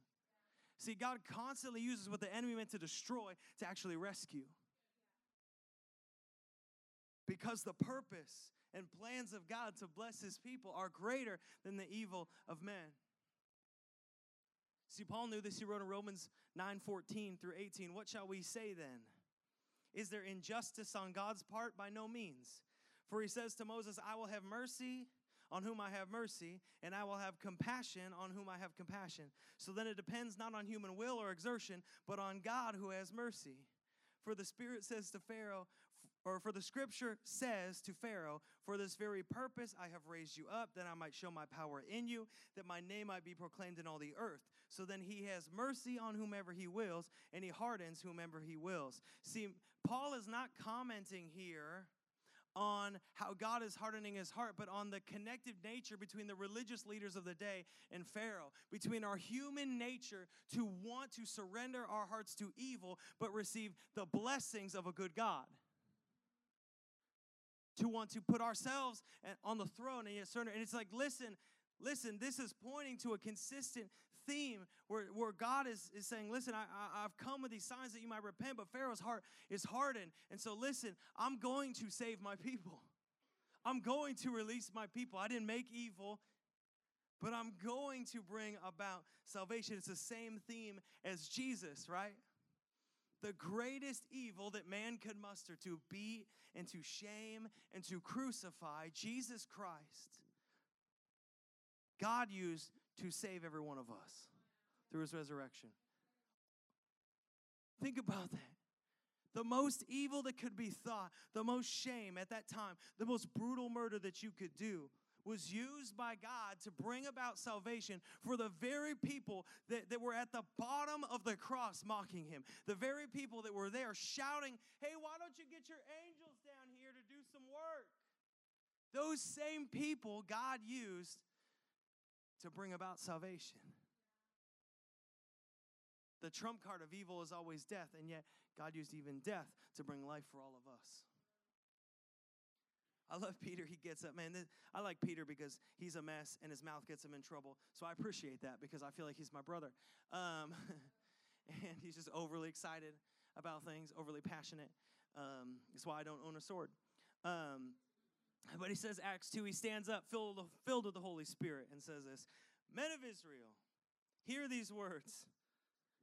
See, God constantly uses what the enemy meant to destroy to actually rescue because the purpose and plans of God to bless his people are greater than the evil of men. See, Paul knew this. He wrote in Romans 9 14 through 18. What shall we say then? Is there injustice on God's part? By no means. For he says to Moses, I will have mercy on whom I have mercy, and I will have compassion on whom I have compassion. So then it depends not on human will or exertion, but on God who has mercy. For the Spirit says to Pharaoh, or for the scripture says to Pharaoh, For this very purpose I have raised you up, that I might show my power in you, that my name might be proclaimed in all the earth. So then he has mercy on whomever he wills, and he hardens whomever he wills. See, Paul is not commenting here on how God is hardening his heart, but on the connective nature between the religious leaders of the day and Pharaoh, between our human nature to want to surrender our hearts to evil, but receive the blessings of a good God to want to put ourselves on the throne and surrender. And it's like, listen, listen, this is pointing to a consistent theme where, where God is, is saying, listen, I, I, have come with these signs that you might repent, but Pharaoh's heart is hardened. And so, listen, I'm going to save my people. I'm going to release my people. I didn't make evil, but I'm going to bring about salvation. It's the same theme as Jesus, right? The greatest evil that man could muster to beat and to shame and to crucify Jesus Christ, God used to save every one of us through his resurrection. Think about that. The most evil that could be thought, the most shame at that time, the most brutal murder that you could do was used by God to bring about salvation for the very people that, that were at the bottom of the cross mocking him. The very people that were there shouting, Hey, why don't you get your angels down here to do some work. Those same people God used to bring about salvation. The trump card of evil is always death, and yet God used even death to bring life for all of us. I love Peter. He gets up, man. This, I like Peter because he's a mess and his mouth gets him in trouble. So I appreciate that because I feel like he's my brother. Um, and he's just overly excited about things, overly passionate. Um, that's why I don't own a sword. Um, but he says, Acts 2, he stands up filled, filled with the Holy Spirit and says this Men of Israel, hear these words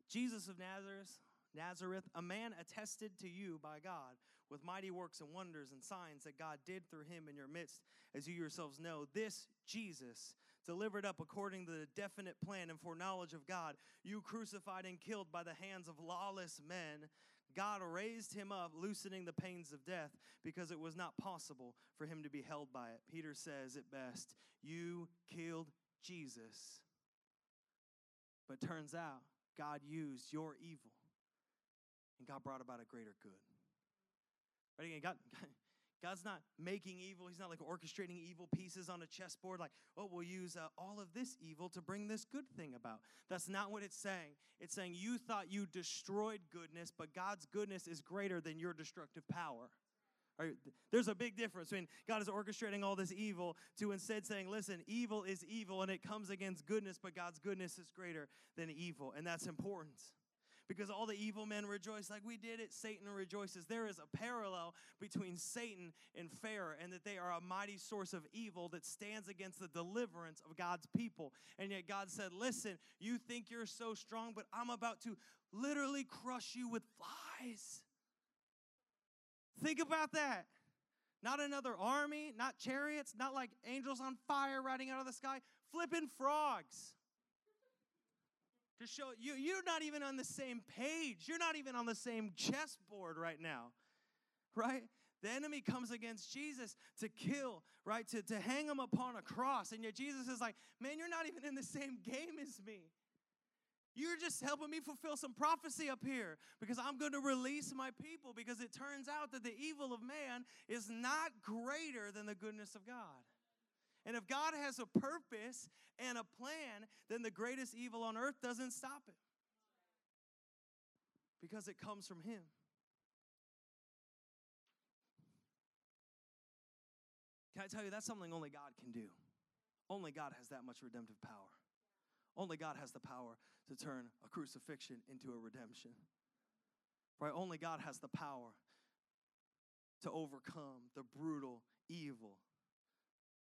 Jesus of Nazareth, Nazareth, a man attested to you by God with mighty works and wonders and signs that God did through him in your midst, as you yourselves know. This Jesus, delivered up according to the definite plan and foreknowledge of God, you crucified and killed by the hands of lawless men. God raised him up, loosening the pains of death, because it was not possible for him to be held by it. Peter says it best You killed Jesus. But turns out God used your evil, and God brought about a greater good. Right again, God, God's not making evil. He's not like orchestrating evil pieces on a chessboard, like, oh, we'll use uh, all of this evil to bring this good thing about. That's not what it's saying. It's saying you thought you destroyed goodness, but God's goodness is greater than your destructive power. Right? There's a big difference when God is orchestrating all this evil to instead saying, listen, evil is evil and it comes against goodness, but God's goodness is greater than evil. And that's important because all the evil men rejoice like we did it. Satan rejoices. There is a parallel between Satan and Pharaoh, and that they are a mighty source of evil that stands against the deliverance of God's people. And yet God said, Listen, you think you're so strong, but I'm about to literally crush you with flies. Think about that. Not another army, not chariots, not like angels on fire riding out of the sky, flipping frogs to show you you're not even on the same page. You're not even on the same chessboard right now. Right? The enemy comes against Jesus to kill, right? To, to hang him upon a cross. And yet Jesus is like, man, you're not even in the same game as me. You're just helping me fulfill some prophecy up here because I'm going to release my people because it turns out that the evil of man is not greater than the goodness of God. And if God has a purpose and a plan, then the greatest evil on earth doesn't stop it because it comes from Him. Can I tell you that's something only God can do? Only God has that much redemptive power. Only God has the power to turn a crucifixion into a redemption. Right? Only God has the power to overcome the brutal evil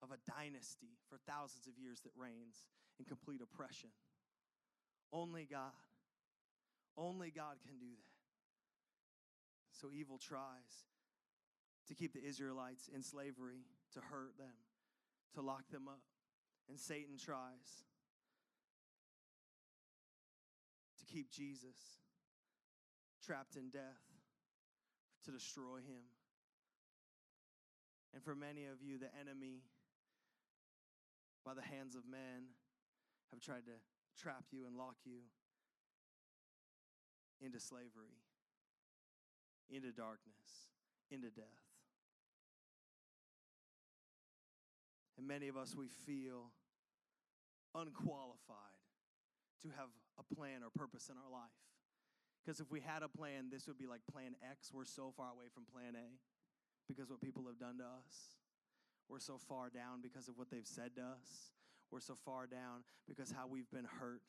of a dynasty for thousands of years that reigns in complete oppression. Only God. Only God can do that. So evil tries to keep the Israelites in slavery, to hurt them, to lock them up. And Satan tries to keep Jesus trapped in death, to destroy him. And for many of you, the enemy by the hands of men have tried to trap you and lock you into slavery, into darkness, into death. And many of us, we feel unqualified to have a plan or purpose in our life. Because if we had a plan, this would be like plan X. We're so far away from plan A because what people have done to us. We're so far down because of what they've said to us. We're so far down because how we've been hurt.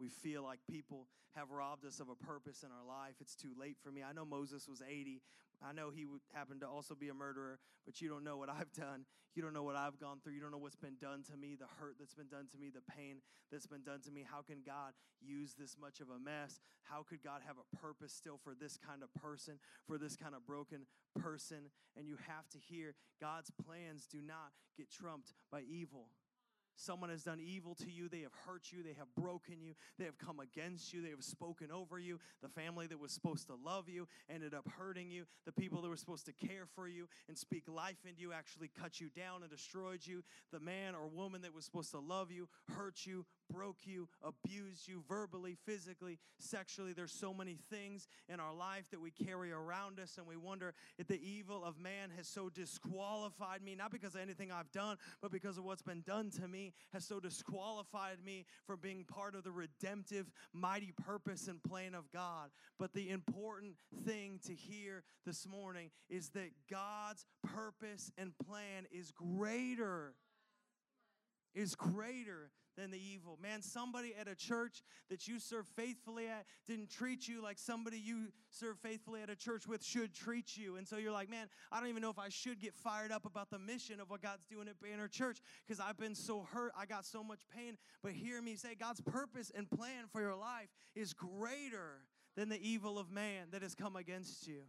We feel like people have robbed us of a purpose in our life. It's too late for me. I know Moses was 80. I know he happened to also be a murderer, but you don't know what I've done. You don't know what I've gone through. You don't know what's been done to me, the hurt that's been done to me, the pain that's been done to me. How can God use this much of a mess? How could God have a purpose still for this kind of person, for this kind of broken person? And you have to hear God's plans do not get trumped by evil. Someone has done evil to you. They have hurt you. They have broken you. They have come against you. They have spoken over you. The family that was supposed to love you ended up hurting you. The people that were supposed to care for you and speak life into you actually cut you down and destroyed you. The man or woman that was supposed to love you hurt you, broke you, abused you verbally, physically, sexually. There's so many things in our life that we carry around us, and we wonder if the evil of man has so disqualified me, not because of anything I've done, but because of what's been done to me, has so disqualified me from being part of the redemptive, mighty purpose and plan of God. But the important thing to hear this morning is that God's purpose and plan is greater. Is greater than the evil. Man, somebody at a church that you serve faithfully at didn't treat you like somebody you serve faithfully at a church with should treat you. And so you're like, man, I don't even know if I should get fired up about the mission of what God's doing at Banner Church because I've been so hurt. I got so much pain. But hear me say, God's purpose and plan for your life is greater than the evil of man that has come against you.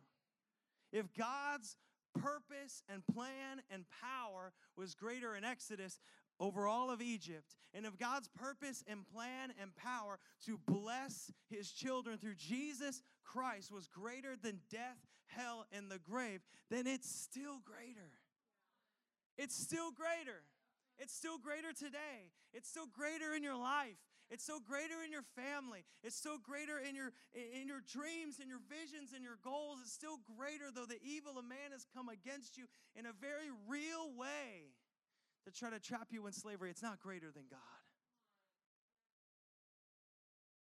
If God's purpose and plan and power was greater in Exodus, over all of Egypt, and if God's purpose and plan and power to bless his children through Jesus Christ was greater than death, hell, and the grave, then it's still greater. It's still greater. It's still greater today. It's still greater in your life. It's so greater in your family. It's so greater in your in your dreams and your visions and your goals. It's still greater though the evil of man has come against you in a very real way to try to trap you in slavery, it's not greater than God.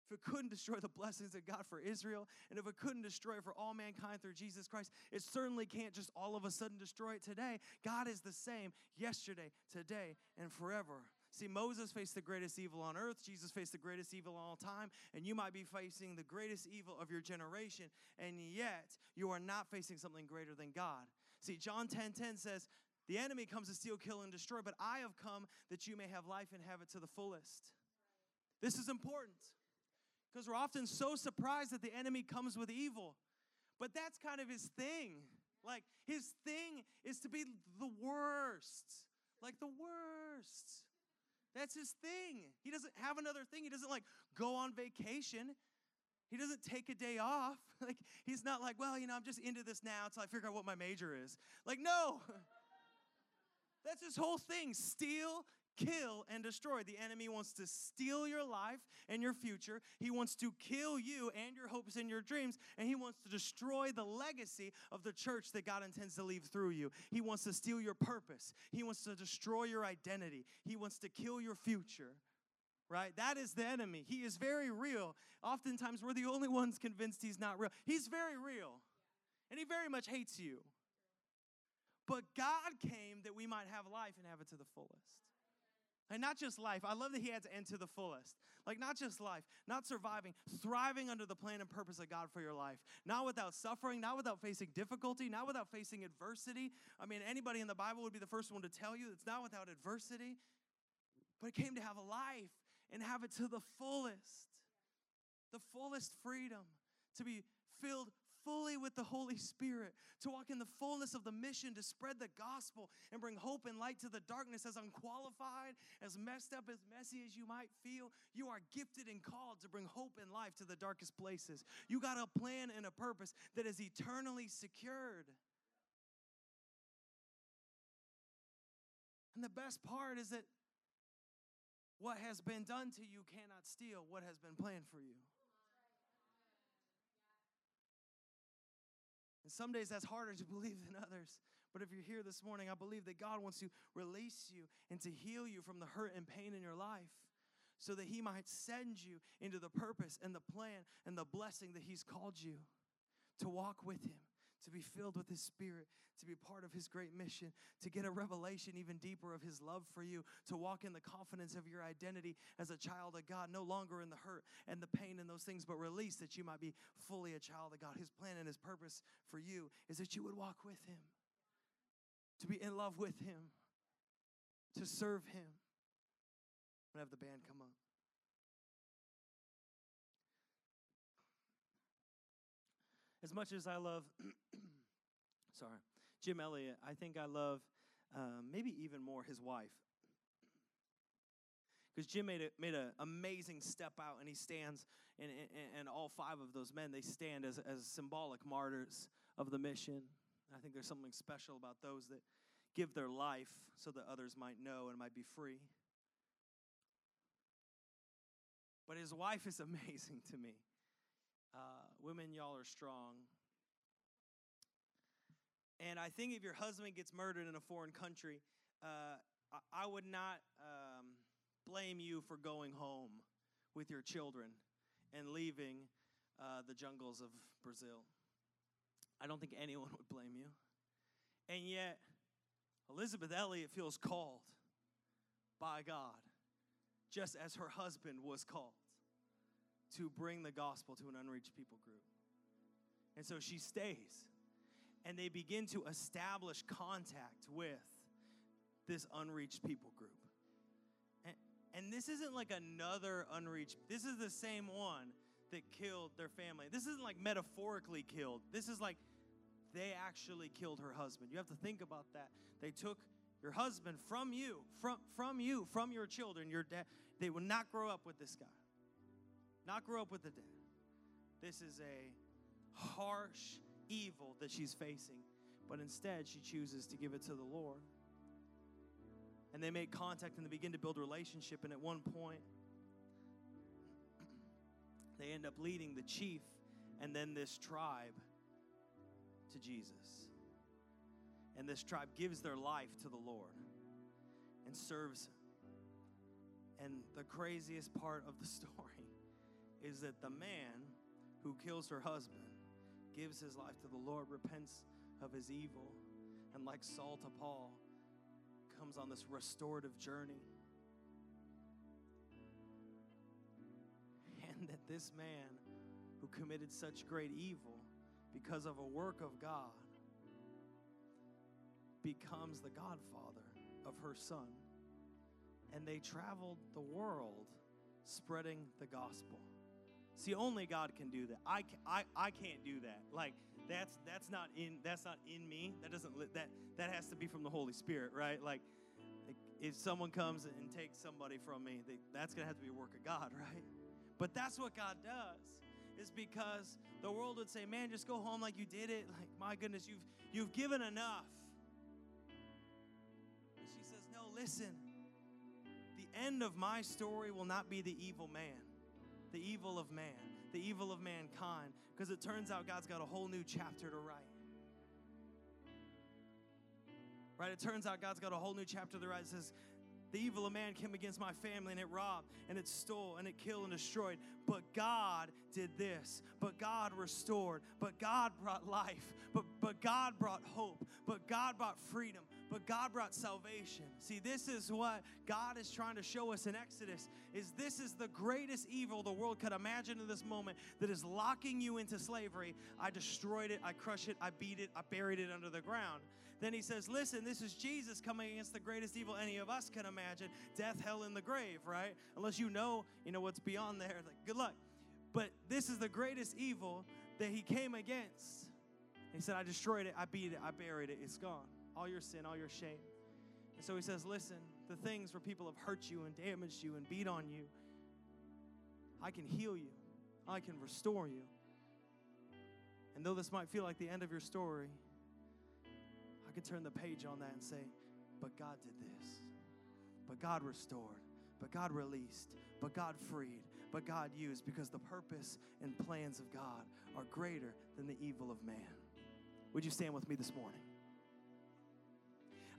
If it couldn't destroy the blessings of God for Israel, and if it couldn't destroy for all mankind through Jesus Christ, it certainly can't just all of a sudden destroy it today. God is the same yesterday, today, and forever. See, Moses faced the greatest evil on earth. Jesus faced the greatest evil all time. And you might be facing the greatest evil of your generation. And yet, you are not facing something greater than God. See, John 10 10 says, the enemy comes to steal, kill, and destroy, but I have come that you may have life and have it to the fullest. This is important because we're often so surprised that the enemy comes with evil, but that's kind of his thing. Like, his thing is to be the worst, like the worst. That's his thing. He doesn't have another thing. He doesn't like go on vacation. He doesn't take a day off. Like, he's not like, well, you know, I'm just into this now until I figure out what my major is. Like, no. That's his whole thing steal, kill, and destroy. The enemy wants to steal your life and your future. He wants to kill you and your hopes and your dreams. And he wants to destroy the legacy of the church that God intends to leave through you. He wants to steal your purpose. He wants to destroy your identity. He wants to kill your future. Right? That is the enemy. He is very real. Oftentimes, we're the only ones convinced he's not real. He's very real. And he very much hates you. But God came that we might have life and have it to the fullest. And not just life. I love that he had to end to the fullest. Like, not just life, not surviving, thriving under the plan and purpose of God for your life. Not without suffering, not without facing difficulty, not without facing adversity. I mean, anybody in the Bible would be the first one to tell you it's not without adversity. But it came to have a life and have it to the fullest. The fullest freedom to be filled fully with the Holy Spirit, to walk in the fullness of the mission to spread the gospel and bring hope and light to the darkness. As unqualified, as messed up, as messy as you might feel, you are gifted and called to bring hope and life to the darkest places. You got a plan and a purpose that is eternally secured. And the best part is that what has been done to you cannot steal what has been planned for you. Some days that's harder to believe than others. But if you're here this morning, I believe that God wants to release you and to heal you from the hurt and pain in your life so that He might send you into the purpose and the plan and the blessing that He's called you to walk with Him to be filled with His Spirit, to be part of His great mission, to get a revelation even deeper of His love for you, to walk in the confidence of your identity as a child of God, no longer in the hurt and the pain and those things, but release that you might be fully a child of God. His plan and His purpose for you is that you would walk with Him, to be in love with Him, to serve Him. I'm going to have the band come up. As much as I love, sorry, Jim Elliot, I think I love um, maybe even more his wife. Because Jim made a, made an amazing step out, and he stands, and, and, and all five of those men, they stand as, as symbolic martyrs of the mission. I think there's something special about those that give their life so that others might know and might be free. But his wife is amazing to me. Uh, women, y'all are strong. And I think if your husband gets murdered in a foreign country, uh, I, I, would not um, blame you for going home with your children and leaving uh, the jungles of Brazil. I don't think anyone would blame you. And yet, Elisabeth Elliot feels called by God, just as her husband was called to bring the gospel to an unreached people group. And so she stays, and they begin to establish contact with this unreached people group. And, and this isn't like another unreached, this is the same one that killed their family. This isn't like metaphorically killed. This is like they actually killed her husband. You have to think about that. They took your husband from you, from, from you, from your children, your dad. They will not grow up with this guy, not grow up with the dad. This is a harsh evil that she's facing, but instead she chooses to give it to the Lord. And they make contact and they begin to build a relationship. And at one point, they end up leading the chief and then this tribe to Jesus. And this tribe gives their life to the Lord and serves Him. And the craziest part of the story is that the man who kills her husband gives his life to the Lord, repents of his evil, and like Saul to Paul, comes on this restorative journey. And that this man who committed such great evil because of a work of God, becomes the godfather of her son. And they traveled the world spreading the gospel. See, only God can do that. I, I, I can't do that. Like that's that's not in that's not in me. That doesn't that that has to be from the Holy Spirit, right? Like if someone comes and takes somebody from me, they, that's gonna have to be a work of God, right? But that's what God does is because the world would say, "Man, just go home like you did it. Like, my goodness, you've you've given enough." And she says, "No, listen. The end of my story will not be the evil man, the evil of man, the evil of mankind, because it turns out God's got a whole new chapter to write." Right? It turns out God's got a whole new chapter to write. It says, the evil of man came against my family and it robbed and it stole and it killed and destroyed. But God did this. But God restored. But God brought life. But, but God brought hope. But God brought freedom. But God brought salvation. See, this is what God is trying to show us in Exodus is this is the greatest evil the world could imagine in this moment that is locking you into slavery. I destroyed it, I crushed it, I beat it, I buried it under the ground. Then he says, Listen, this is Jesus coming against the greatest evil any of us can imagine death, hell, and the grave, right? Unless you know, you know what's beyond there. Like, good luck. But this is the greatest evil that he came against. He said, I destroyed it, I beat it, I buried it, it's gone. All your sin, all your shame. And so he says, Listen, the things where people have hurt you and damaged you and beat on you, I can heal you, I can restore you. And though this might feel like the end of your story, I can turn the page on that and say, but God did this. But God restored. But God released. But God freed. But God used because the purpose and plans of God are greater than the evil of man. Would you stand with me this morning?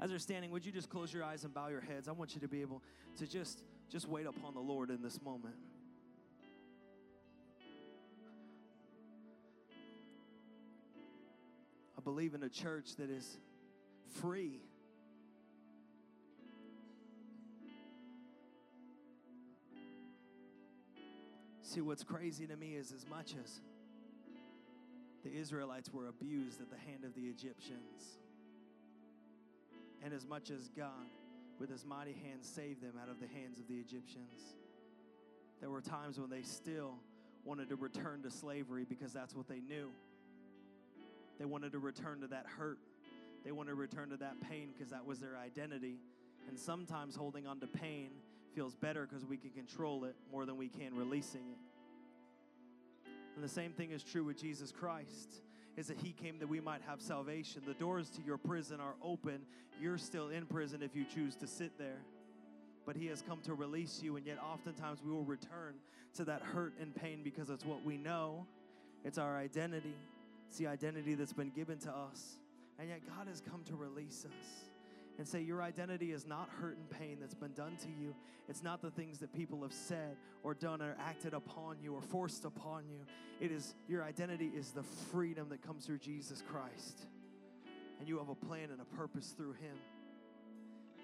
As you're standing, would you just close your eyes and bow your heads? I want you to be able to just just wait upon the Lord in this moment. I believe in a church that is free. See, what's crazy to me is as much as the Israelites were abused at the hand of the Egyptians, and as much as God, with his mighty hand, saved them out of the hands of the Egyptians, there were times when they still wanted to return to slavery because that's what they knew. They wanted to return to that hurt they want to return to that pain because that was their identity. And sometimes holding on to pain feels better because we can control it more than we can releasing it. And the same thing is true with Jesus Christ is that he came that we might have salvation. The doors to your prison are open. You're still in prison if you choose to sit there. But he has come to release you, and yet oftentimes we will return to that hurt and pain because it's what we know. It's our identity. It's the identity that's been given to us. And yet God has come to release us and say, Your identity is not hurt and pain that's been done to you. It's not the things that people have said or done or acted upon you or forced upon you. It is your identity is the freedom that comes through Jesus Christ. And you have a plan and a purpose through Him.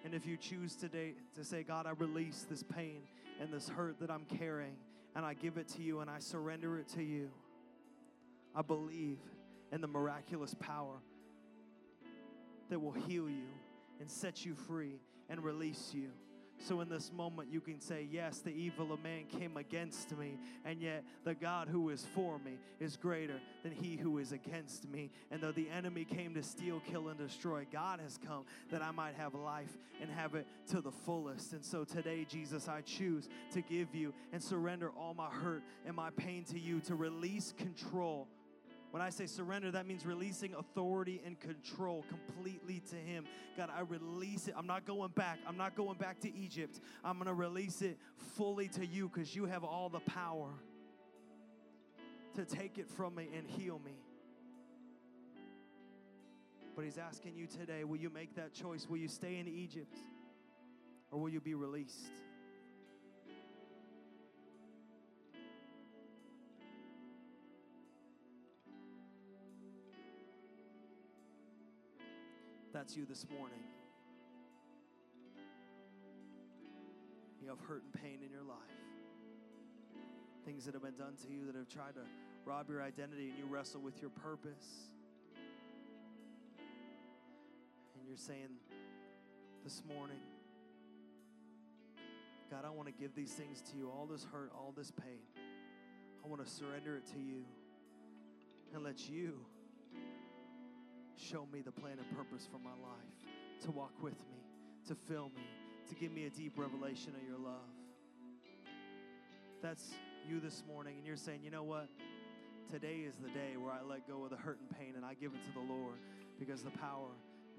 And if you choose today to say, God, I release this pain and this hurt that I'm carrying, and I give it to you and I surrender it to you, I believe in the miraculous power that will heal you and set you free and release you. So, in this moment, you can say, Yes, the evil of man came against me, and yet the God who is for me is greater than he who is against me. And though the enemy came to steal, kill, and destroy, God has come that I might have life and have it to the fullest. And so today, Jesus, I choose to give you and surrender all my hurt and my pain to you to release control when I say surrender, that means releasing authority and control completely to Him. God, I release it. I'm not going back. I'm not going back to Egypt. I'm going to release it fully to you because you have all the power to take it from me and heal me. But He's asking you today will you make that choice? Will you stay in Egypt or will you be released? That's you this morning. You have hurt and pain in your life. Things that have been done to you that have tried to rob your identity, and you wrestle with your purpose. And you're saying this morning, God, I want to give these things to you all this hurt, all this pain. I want to surrender it to you and let you show me the plan and purpose for my life, to walk with me, to fill me, to give me a deep revelation of your love. That's you this morning, and you're saying, you know what? Today is the day where I let go of the hurt and pain and I give it to the Lord because the power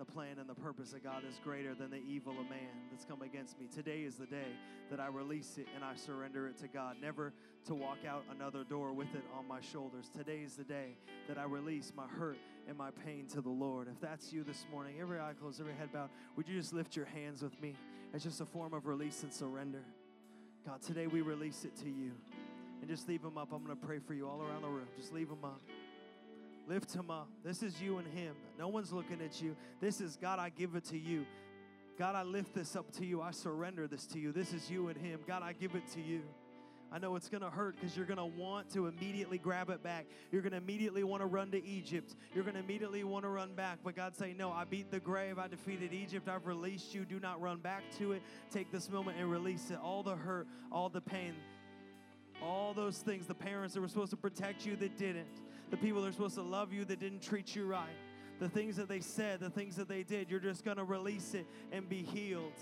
the plan and the purpose of God is greater than the evil of man that's come against me. Today is the day that I release it and I surrender it to God, never to walk out another door with it on my shoulders. Today is the day that I release my hurt and my pain to the Lord. If that's you this morning, every eye closed, every head bowed, would you just lift your hands with me? It's just a form of release and surrender. God, today we release it to you. And just leave them up. I'm going to pray for you all around the room. Just leave them up. Lift him up. This is you and him. No one's looking at you. This is God, I give it to you. God, I lift this up to you. I surrender this to you. This is you and him. God, I give it to you. I know it's going to hurt because you're going to want to immediately grab it back. You're going to immediately want to run to Egypt. You're going to immediately want to run back. But God say, No, I beat the grave. I defeated Egypt. I've released you. Do not run back to it. Take this moment and release it. All the hurt, all the pain, all those things, the parents that were supposed to protect you that didn't the people that are supposed to love you that didn't treat you right, the things that they said, the things that they did, you're just going to release it and be healed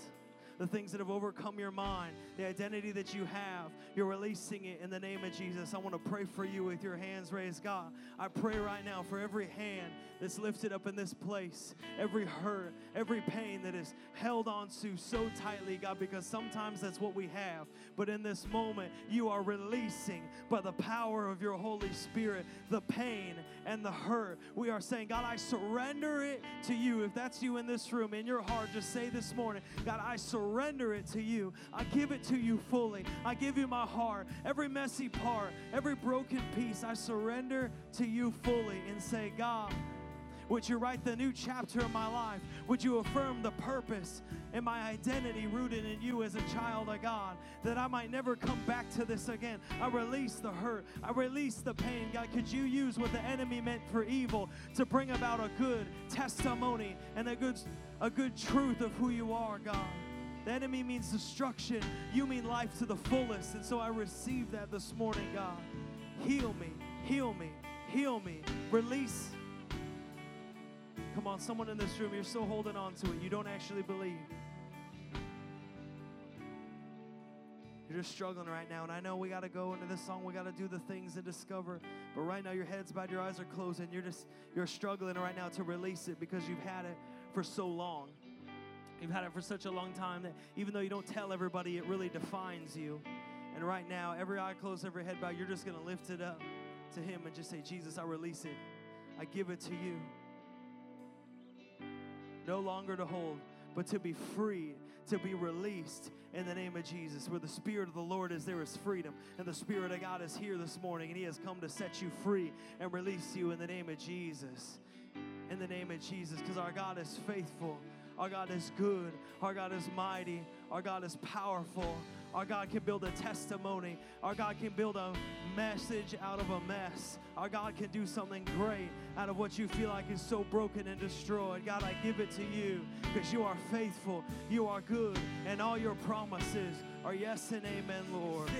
the things that have overcome your mind, the identity that you have. You're releasing it in the name of Jesus. I want to pray for you with your hands raised, God. I pray right now for every hand that's lifted up in this place, every hurt, every pain that is held onto so tightly, God, because sometimes that's what we have. But in this moment, you are releasing by the power of your Holy Spirit the pain and the hurt. We are saying, God, I surrender it to you. If that's you in this room, in your heart, just say this morning, God, I surrender it to you. I give it to you fully. I give you my heart, every messy part, every broken piece. I surrender to you fully and say, God, would you write the new chapter of my life? Would you affirm the purpose and my identity rooted in you as a child of God that I might never come back to this again? I release the hurt. I release the pain. God, could you use what the enemy meant for evil to bring about a good testimony and a good, a good truth of who you are, God? The enemy means destruction. You mean life to the fullest. And so I receive that this morning, God. Heal me, heal me, heal me. Release. Come on, someone in this room, you're still holding on to it. You don't actually believe. You're just struggling right now. And I know we got to go into this song. We got to do the things and discover. But right now, your head's bowed, your eyes are closed, and you're just, you're struggling right now to release it because you've had it for so long. You've had it for such a long time that even though you don't tell everybody, it really defines you. And right now, every eye closed, every head bowed, you're just going to lift it up to Him and just say, Jesus, I release it. I give it to you. No longer to hold, but to be free, to be released in the name of Jesus. Where the Spirit of the Lord is, there is freedom. And the Spirit of God is here this morning, and He has come to set you free and release you in the name of Jesus. In the name of Jesus, because our God is faithful. Our God is good. Our God is mighty. Our God is powerful. Our God can build a testimony. Our God can build a message out of a mess. Our God can do something great out of what you feel like is so broken and destroyed. God, I give it to you because you are faithful, you are good, and all your promises are yes and amen, Lord.